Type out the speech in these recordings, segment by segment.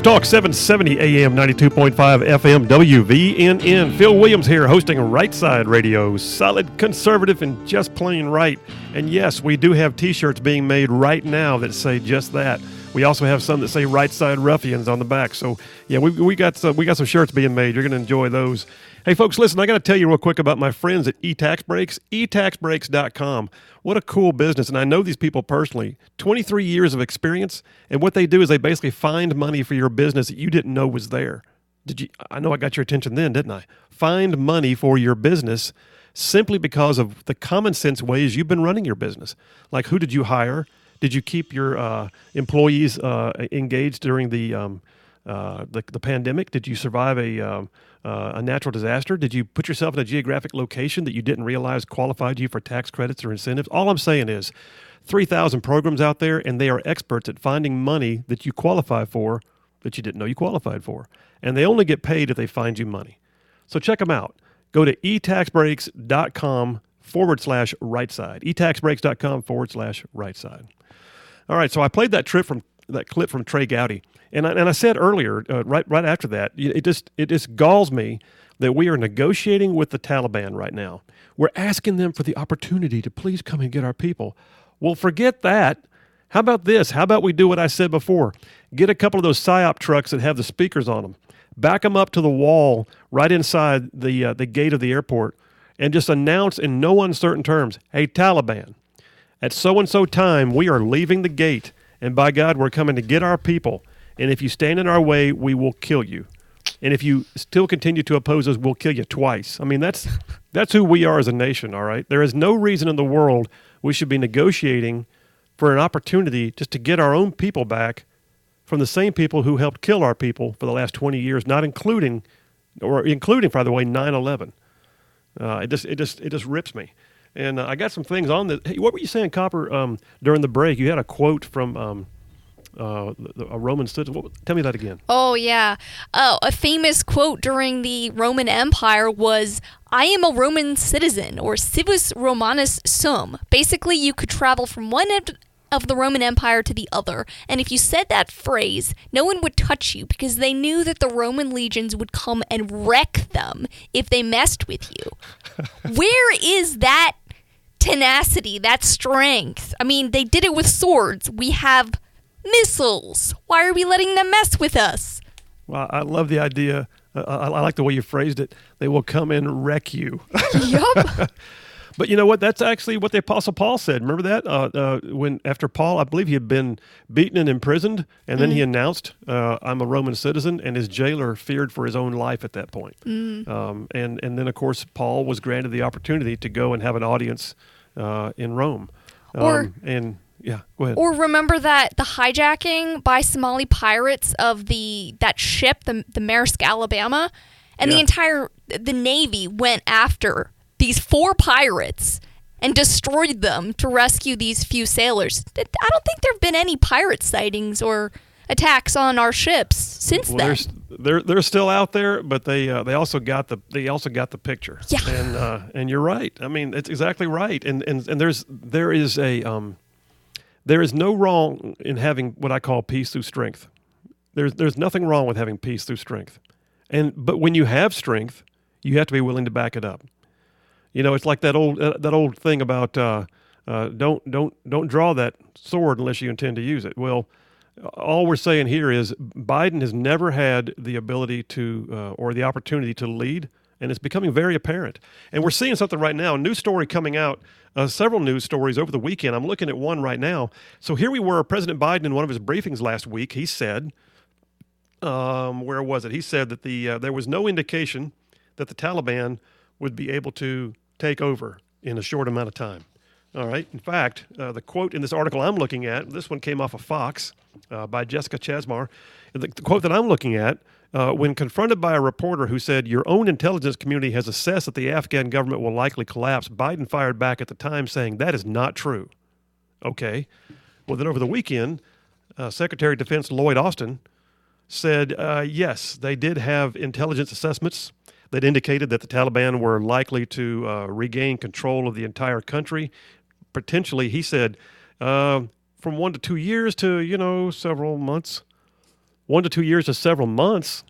News Talk 770 AM 92.5 FM WVNN. Phil Williams here hosting Right Side Radio. Solid conservative and just plain right. And yes, we do have t shirts being made right now that say just that. We also have some that say Right Side Ruffians on the back. So yeah, we, we got some, we got some shirts being made. You're going to enjoy those. Hey, folks, listen, I got to tell you real quick about my friends at eTax Breaks, etaxbreaks.com. What a cool business. And I know these people personally 23 years of experience. And what they do is they basically find money for your business that you didn't know was there. Did you? I know I got your attention then, didn't I? Find money for your business simply because of the common sense ways you've been running your business. Like, who did you hire? Did you keep your uh, employees uh, engaged during the, um, uh, the, the pandemic? Did you survive a um, uh, a natural disaster? Did you put yourself in a geographic location that you didn't realize qualified you for tax credits or incentives? All I'm saying is 3,000 programs out there, and they are experts at finding money that you qualify for that you didn't know you qualified for. And they only get paid if they find you money. So check them out. Go to etaxbreaks.com forward slash right side. etaxbreaks.com forward slash right side. All right, so I played that trip from that clip from Trey Gowdy. And I, and I said earlier, uh, right right after that, it just it just galls me that we are negotiating with the Taliban right now. We're asking them for the opportunity to please come and get our people. Well, forget that. How about this? How about we do what I said before? Get a couple of those psyop trucks that have the speakers on them, back them up to the wall right inside the uh, the gate of the airport, and just announce in no uncertain terms, "Hey, Taliban, at so and so time we are leaving the gate, and by God, we're coming to get our people." And if you stand in our way, we will kill you. And if you still continue to oppose us, we'll kill you twice. I mean, that's that's who we are as a nation, all right? There is no reason in the world we should be negotiating for an opportunity just to get our own people back from the same people who helped kill our people for the last 20 years, not including or including, by the way, 9/11. Uh, it just it just it just rips me. And uh, I got some things on the. Hey, what were you saying, Copper? Um, during the break, you had a quote from um, uh, a Roman citizen. Tell me that again. Oh yeah. Oh, a famous quote during the Roman Empire was, "I am a Roman citizen," or civis Romanus sum." Basically, you could travel from one end of the Roman Empire to the other, and if you said that phrase, no one would touch you because they knew that the Roman legions would come and wreck them if they messed with you. Where is that tenacity, that strength? I mean, they did it with swords. We have missiles. Why are we letting them mess with us? Well, I love the idea. Uh, I, I, like the way you phrased it. They will come and wreck you. Yup. but you know what? That's actually what the Apostle Paul said. Remember that uh, uh, when after Paul, I believe he had been beaten and imprisoned, and then mm. he announced, uh, "I'm a Roman citizen," and his jailer feared for his own life at that point. Mm. Um, and and then of course Paul was granted the opportunity to go and have an audience uh, in Rome. Um, or and yeah, go ahead. Or remember that the hijacking by Somali pirates of the that ship, the the Maersk Alabama, and yeah. the entire the navy went after these four pirates and destroyed them to rescue these few sailors. I don't think there've been any pirate sightings or attacks on our ships since well, then. They're they're still out there, but they uh, they also got the they also got the picture. Yeah, and uh, and you're right. I mean, it's exactly right. And and and there's there is a um there is no wrong in having what I call peace through strength. There's there's nothing wrong with having peace through strength. And but when you have strength, you have to be willing to back it up. You know, it's like that old uh, that old thing about uh, uh, don't don't don't draw that sword unless you intend to use it. Well, all we're saying here is Biden has never had the ability to uh, or the opportunity to lead and it's becoming very apparent. And we're seeing something right now. A new story coming out, uh, several news stories over the weekend. I'm looking at one right now. So here we were, President Biden in one of his briefings last week. He said, um, where was it? He said that the uh, there was no indication that the Taliban would be able to take over in a short amount of time. All right. In fact, uh, the quote in this article I'm looking at, this one came off of Fox uh, by Jessica Chasmar. The, the quote that I'm looking at uh, when confronted by a reporter who said, Your own intelligence community has assessed that the Afghan government will likely collapse, Biden fired back at the time saying, That is not true. Okay. Well, then over the weekend, uh, Secretary of Defense Lloyd Austin said, uh, Yes, they did have intelligence assessments that indicated that the Taliban were likely to uh, regain control of the entire country. Potentially, he said, uh, from one to two years to, you know, several months. One to two years to several months.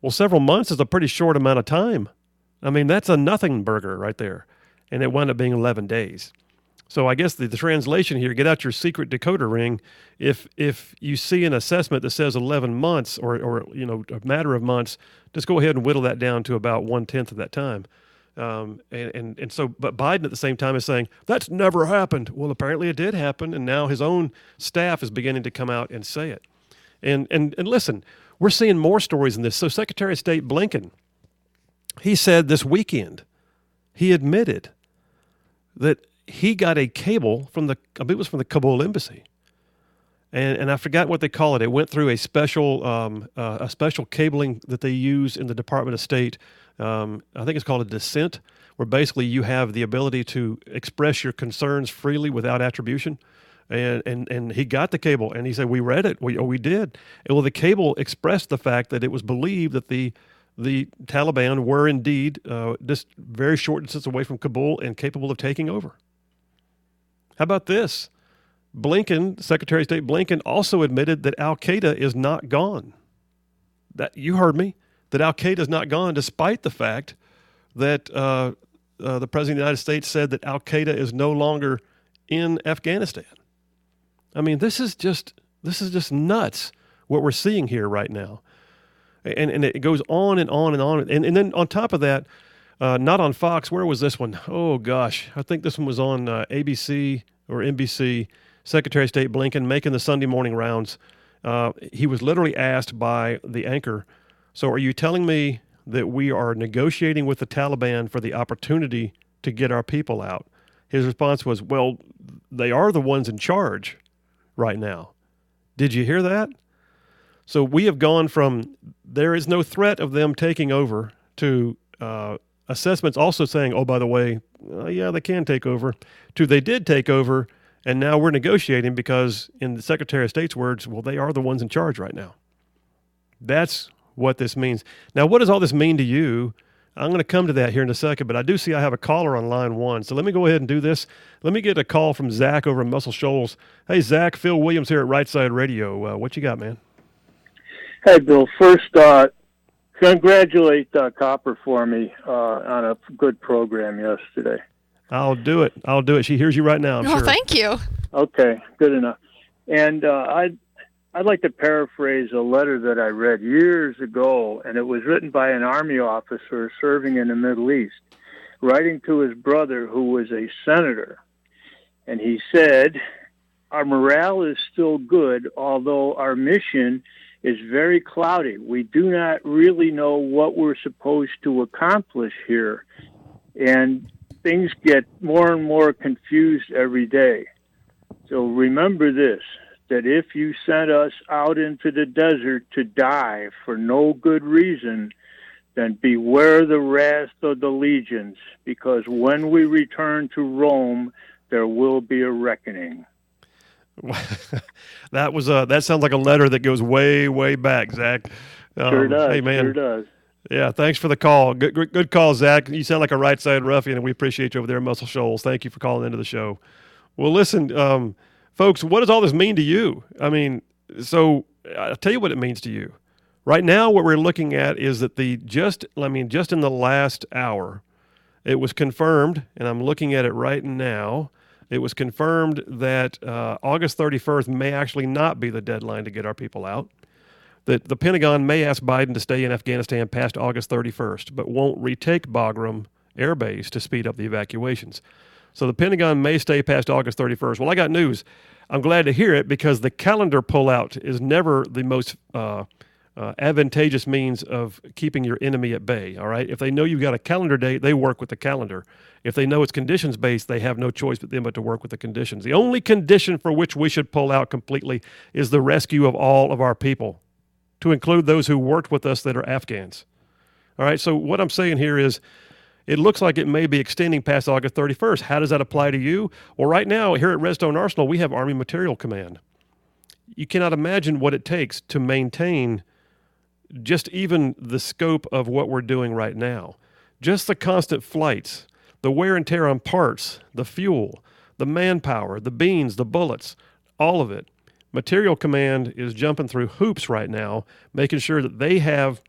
Well, several months is a pretty short amount of time. I mean, that's a nothing burger right there. And it wound up being 11 days. So I guess the, the translation here, get out your secret decoder ring. If if you see an assessment that says 11 months or, or you know a matter of months, just go ahead and whittle that down to about one tenth of that time. Um, and, and and so, but Biden at the same time is saying that's never happened. Well, apparently it did happen, and now his own staff is beginning to come out and say it. And and and listen, we're seeing more stories in this. So Secretary of State Blinken, he said this weekend, he admitted that he got a cable from the I believe it was from the Kabul embassy, and and I forgot what they call it. It went through a special um, uh, a special cabling that they use in the Department of State. Um, I think it's called a dissent, where basically you have the ability to express your concerns freely without attribution. And, and and he got the cable and he said we read it we oh, we did well the cable expressed the fact that it was believed that the the Taliban were indeed uh, just very short distance away from Kabul and capable of taking over. How about this? Blinken, Secretary of State Blinken, also admitted that Al Qaeda is not gone. That you heard me. That Al Qaeda is not gone, despite the fact that uh, uh, the President of the United States said that Al Qaeda is no longer in Afghanistan. I mean, this is just this is just nuts what we're seeing here right now, and and it goes on and on and on, and and then on top of that, uh, not on Fox. Where was this one? Oh gosh, I think this one was on uh, ABC or NBC. Secretary of State Blinken making the Sunday morning rounds. Uh, he was literally asked by the anchor, "So are you telling me that we are negotiating with the Taliban for the opportunity to get our people out?" His response was, "Well, they are the ones in charge right now." Did you hear that? So we have gone from there is no threat of them taking over to uh, assessments also saying, oh, by the way, uh, yeah, they can take over, to they did take over, and now we're negotiating because, in the Secretary of State's words, well, they are the ones in charge right now. That's what this means. Now, what does all this mean to you? I'm going to come to that here in a second, but I do see I have a caller on line one. So let me go ahead and do this. Let me get a call from Zach over in Muscle Shoals. Hey, Zach, Phil Williams here at Right Side Radio. Uh, what you got, man? Hey, Bill. First, uh, congratulate uh, Copper for me uh, on a good program yesterday. I'll do it. I'll do it. She hears you right now. I'm oh, sure. thank you. Okay, good enough. And uh, I'd like to paraphrase a letter that I read years ago, and it was written by an army officer serving in the Middle East, writing to his brother who was a senator, and he said, "Our morale is still good, although our mission." is very cloudy. We do not really know what we're supposed to accomplish here. And things get more and more confused every day. So remember this that if you sent us out into the desert to die for no good reason, then beware the wrath of the legions, because when we return to Rome, there will be a reckoning. that was a that sounds like a letter that goes way way back, Zach. Um, sure does. Hey man, sure does. Yeah, thanks for the call. Good, good, good call, Zach. You sound like a right side ruffian, and we appreciate you over there Muscle Shoals. Thank you for calling into the show. Well, listen, um, folks, what does all this mean to you? I mean, so I'll tell you what it means to you. Right now, what we're looking at is that the just, I mean, just in the last hour, it was confirmed, and I'm looking at it right now it was confirmed that uh, August 31st may actually not be the deadline to get our people out. That the Pentagon may ask Biden to stay in Afghanistan past August 31st, but won't retake Bagram Air Base to speed up the evacuations. So the Pentagon may stay past August 31st. Well, I got news. I'm glad to hear it because the calendar pullout is never the most uh, uh, advantageous means of keeping your enemy at bay. All right. If they know you've got a calendar date, they work with the calendar. If they know it's conditions based, they have no choice but them but to work with the conditions. The only condition for which we should pull out completely is the rescue of all of our people, to include those who worked with us that are Afghans. All right. So what I'm saying here is. It looks like it may be extending past August 31st. How does that apply to you? Well, right now, here at Redstone Arsenal, we have Army Materiel Command. You cannot imagine what it takes to maintain just even the scope of what we're doing right now, just the constant flights, the wear and tear on parts, the fuel, the manpower, the beans, the bullets, all of it Material Command is jumping through hoops right now, making sure that they have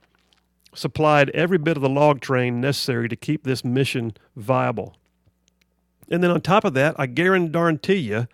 supplied every bit of the log train necessary to keep this mission viable. And then on top of that, I guarantee you,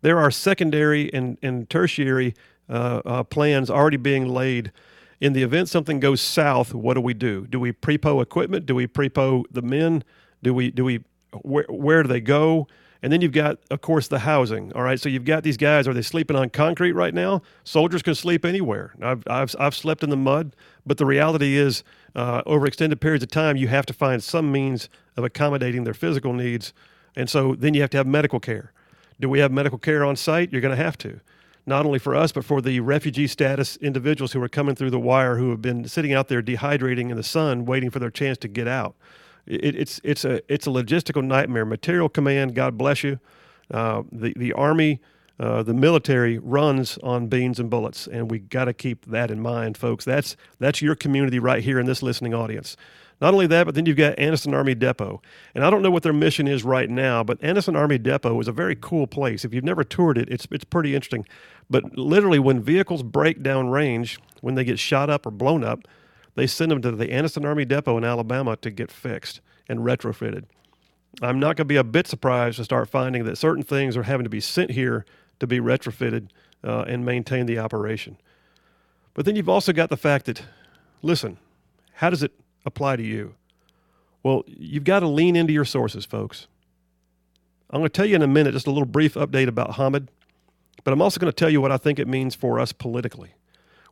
there are secondary and, and tertiary uh, uh, plans already being laid. In the event something goes south, what do we do? Do we prepo equipment? Do we prepo the men? Do we do we where, where do they go? And then you've got, of course, the housing. All right, so you've got these guys. Are they sleeping on concrete right now? Soldiers can sleep anywhere. I've I've, I've slept in the mud, but the reality is, uh, over extended periods of time, you have to find some means of accommodating their physical needs, and so then you have to have medical care. Do we have medical care on site? You're going to have to not only for us, but for the refugee status individuals who are coming through the wire who have been sitting out there dehydrating in the sun, waiting for their chance to get out. It, it's it's a it's a logistical nightmare. Materiel Command, God bless you. Uh, the the Army, uh, the military runs on beans and bullets, and we got to keep that in mind, folks. That's that's your community right here in this listening audience. Not only that, but then you've got Anniston Army Depot. And I don't know what their mission is right now, but Anniston Army Depot is a very cool place. If you've never toured it, it's, it's pretty interesting. But literally, when vehicles break down range, when they get shot up or blown up, they send them to the Anniston Army Depot in Alabama to get fixed and retrofitted. I'm not going to be a bit surprised to start finding that certain things are having to be sent here to be retrofitted uh, and maintain the operation. But then you've also got the fact that, listen, how does it apply to you? Well, you've got to lean into your sources, folks. I'm going to tell you in a minute just a little brief update about Hamid, but I'm also going to tell you what I think it means for us politically.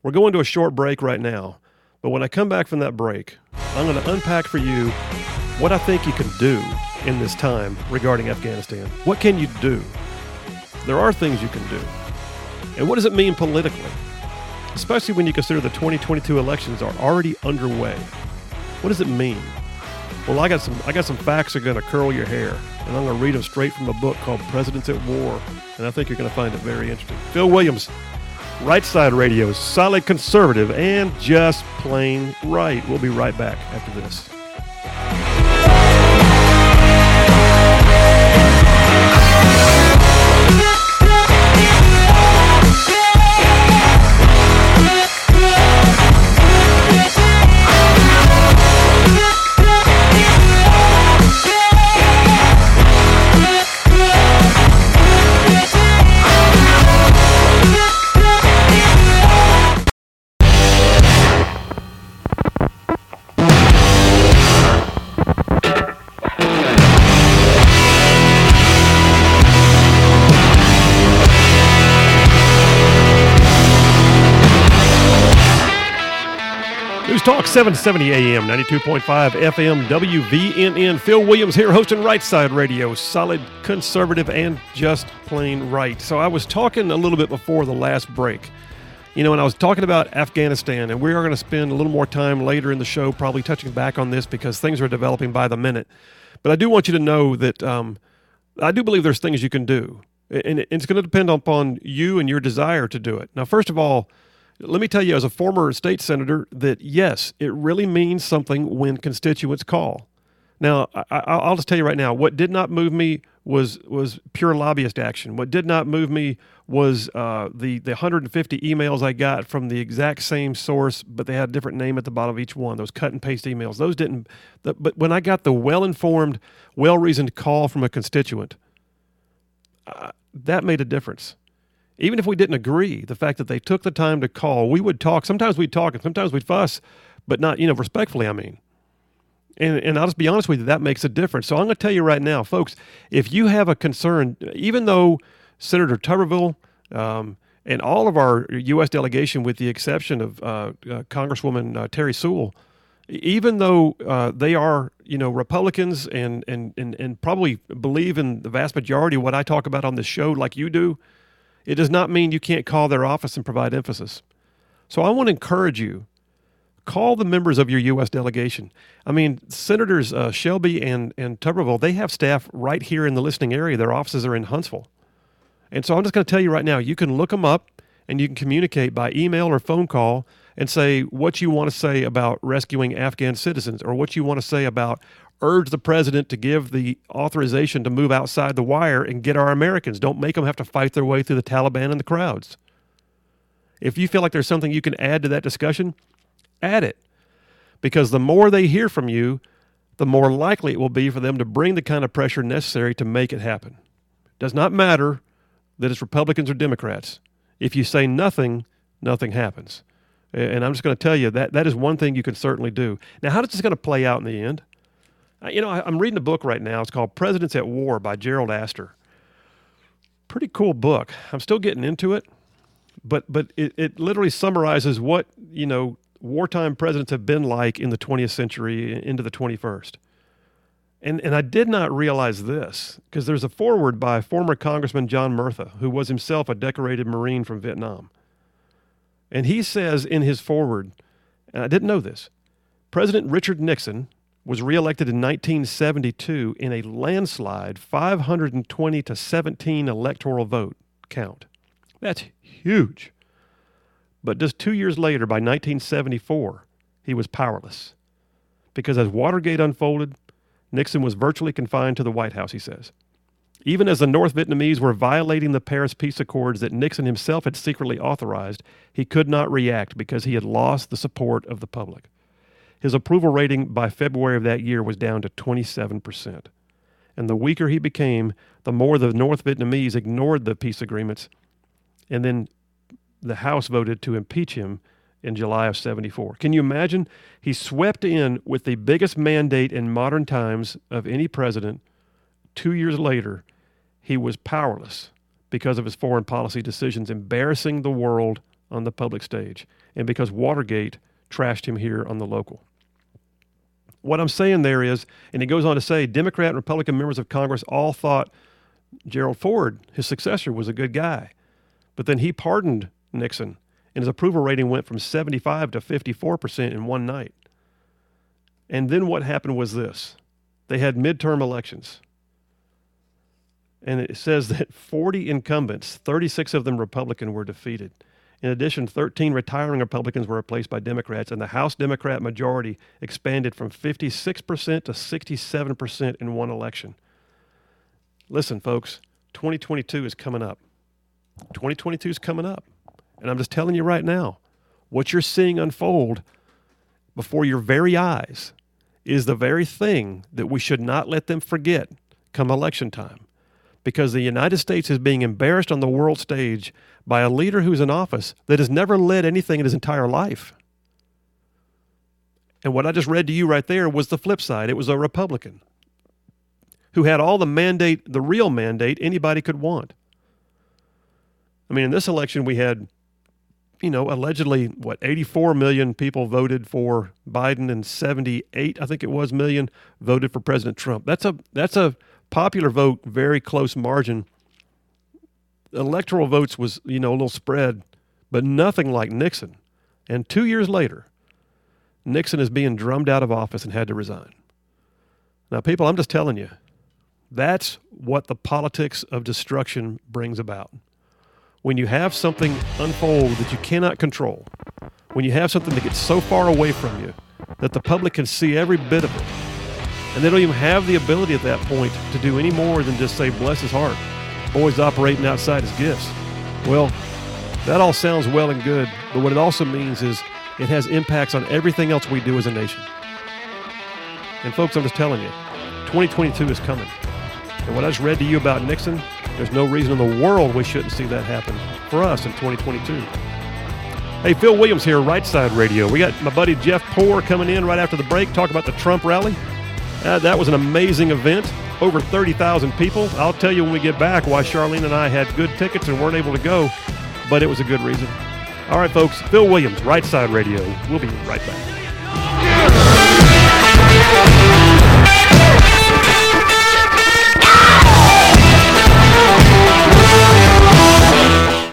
We're going to a short break right now, but when I come back from that break, I'm going to unpack for you what I think you can do in this time regarding Afghanistan. What can you do? There are things you can do. And what does it mean politically? Especially when you consider the 2022 elections are already underway. What does it mean? Well, I got some I got some facts that are going to curl your hair, and I'm going to read them straight from a book called Presidents at War, and I think you're going to find it very interesting. Phil Williams, Right Side Radio, is solid conservative and just plain right. We'll be right back after this. 770 AM, 92.5 FM, WVNN. Phil Williams here hosting Right Side Radio, solid conservative and just plain right. So I was talking a little bit before the last break. You know, and I was talking about Afghanistan, and we are going to spend a little more time later in the show probably touching back on this because things are developing by the minute. But I do want you to know that um, I do believe there's things you can do, and it's going to depend upon you and your desire to do it. Now, first of all, let me tell you, as a former state senator, that yes, it really means something when constituents call. Now, I, will just tell you right now, what did not move me was was pure lobbyist action. What did not move me was uh, the the 150 emails I got from the exact same source, but they had a different name at the bottom of each one. Those cut and paste emails. Those didn't. The, but when I got the well informed, well reasoned call from a constituent, uh, that made a difference even if we didn't agree, the fact that they took the time to call, we would talk. Sometimes we'd talk and sometimes we'd fuss, but not, you know, respectfully, I mean. And, and I'll just be honest with you, that makes a difference. So I'm going to tell you right now, folks, if you have a concern, even though Senator Tuberville um, and all of our U.S. delegation, with the exception of uh, uh, Congresswoman uh, Terri Sewell, even though uh, they are, you know, Republicans and, and, and, and probably believe in the vast majority of what I talk about on this show, like you do, it does not mean you can't call their office and provide emphasis. So I want to encourage you call the members of your U.S. delegation. I mean, Senators uh, Shelby and, and Tuberville, they have staff right here in the listening area. Their offices are in Huntsville. And so I'm just going to tell you right now you can look them up and you can communicate by email or phone call and say what you want to say about rescuing Afghan citizens or what you want to say about urge the president to give the authorization to move outside the wire and get our Americans. Don't make them have to fight their way through the Taliban and the crowds. If you feel like there's something you can add to that discussion, add it. Because the more they hear from you, the more likely it will be for them to bring the kind of pressure necessary to make it happen. It does not matter that it's Republicans or Democrats. If you say nothing, nothing happens. And I'm just going to tell you that that is one thing you can certainly do. Now, how is this going to play out in the end? You know, I'm reading a book right now. It's called Presidents at War by Gerald Astor. Pretty cool book. I'm still getting into it, but but it, it literally summarizes what you know wartime presidents have been like in the 20th century into the 21st. And and I did not realize this because there's a foreword by former Congressman John Murtha, who was himself a decorated Marine from Vietnam. And he says in his foreword, and I didn't know this, President Richard Nixon was reelected in 1972 in a landslide 520 to 17 electoral vote count. That's huge. But just two years later, by 1974, he was powerless. Because as Watergate unfolded, Nixon was virtually confined to the White House, he says. Even as the North Vietnamese were violating the Paris Peace Accords that Nixon himself had secretly authorized, he could not react because he had lost the support of the public. His approval rating by February of that year was down to 27%. And the weaker he became, the more the North Vietnamese ignored the peace agreements. And then the House voted to impeach him in July of 74. Can you imagine? He swept in with the biggest mandate in modern times of any president. Two years later, he was powerless because of his foreign policy decisions, embarrassing the world on the public stage, and because Watergate trashed him here on the local. What I'm saying there is, and he goes on to say, Democrat and Republican members of Congress all thought Gerald Ford, his successor, was a good guy. But then he pardoned Nixon, and his approval rating went from 75 to 54% in one night. And then what happened was this they had midterm elections. And it says that 40 incumbents, 36 of them Republican, were defeated. In addition, 13 retiring Republicans were replaced by Democrats, and the House Democrat majority expanded from 56% to 67% in one election. Listen, folks, 2022 is coming up. 2022 is coming up. And I'm just telling you right now, what you're seeing unfold before your very eyes is the very thing that we should not let them forget come election time because the United States is being embarrassed on the world stage by a leader who's in office that has never led anything in his entire life. And what I just read to you right there was the flip side. It was a Republican who had all the mandate, the real mandate anybody could want. I mean, in this election, we had, you know, allegedly, what, 84 million people voted for Biden and 78, I think it was, million voted for President Trump. That's a, that's a, popular vote, very close margin. Electoral votes was, you know, a little spread, but nothing like Nixon. And two years later, Nixon is being drummed out of office and had to resign. Now, people, I'm just telling you, that's what the politics of destruction brings about. When you have something unfold that you cannot control, when you have something that gets so far away from you that the public can see every bit of it, and they don't even have the ability at that point to do any more than just say, bless his heart. Boy's operating outside his gifts. Well, that all sounds well and good, but what it also means is it has impacts on everything else we do as a nation. And folks, I'm just telling you, 2022 is coming. And what I just read to you about Nixon, there's no reason in the world we shouldn't see that happen for us in 2022. Hey, Phil Williams here, Right Side Radio. We got my buddy Jeff Poor coming in right after the break, talk about the Trump rally. Uh, that was an amazing event. Over 30,000 people. I'll tell you when we get back why Charlene and I had good tickets and weren't able to go, but it was a good reason. All right, folks. Phil Williams, Right Side Radio. We'll be right back.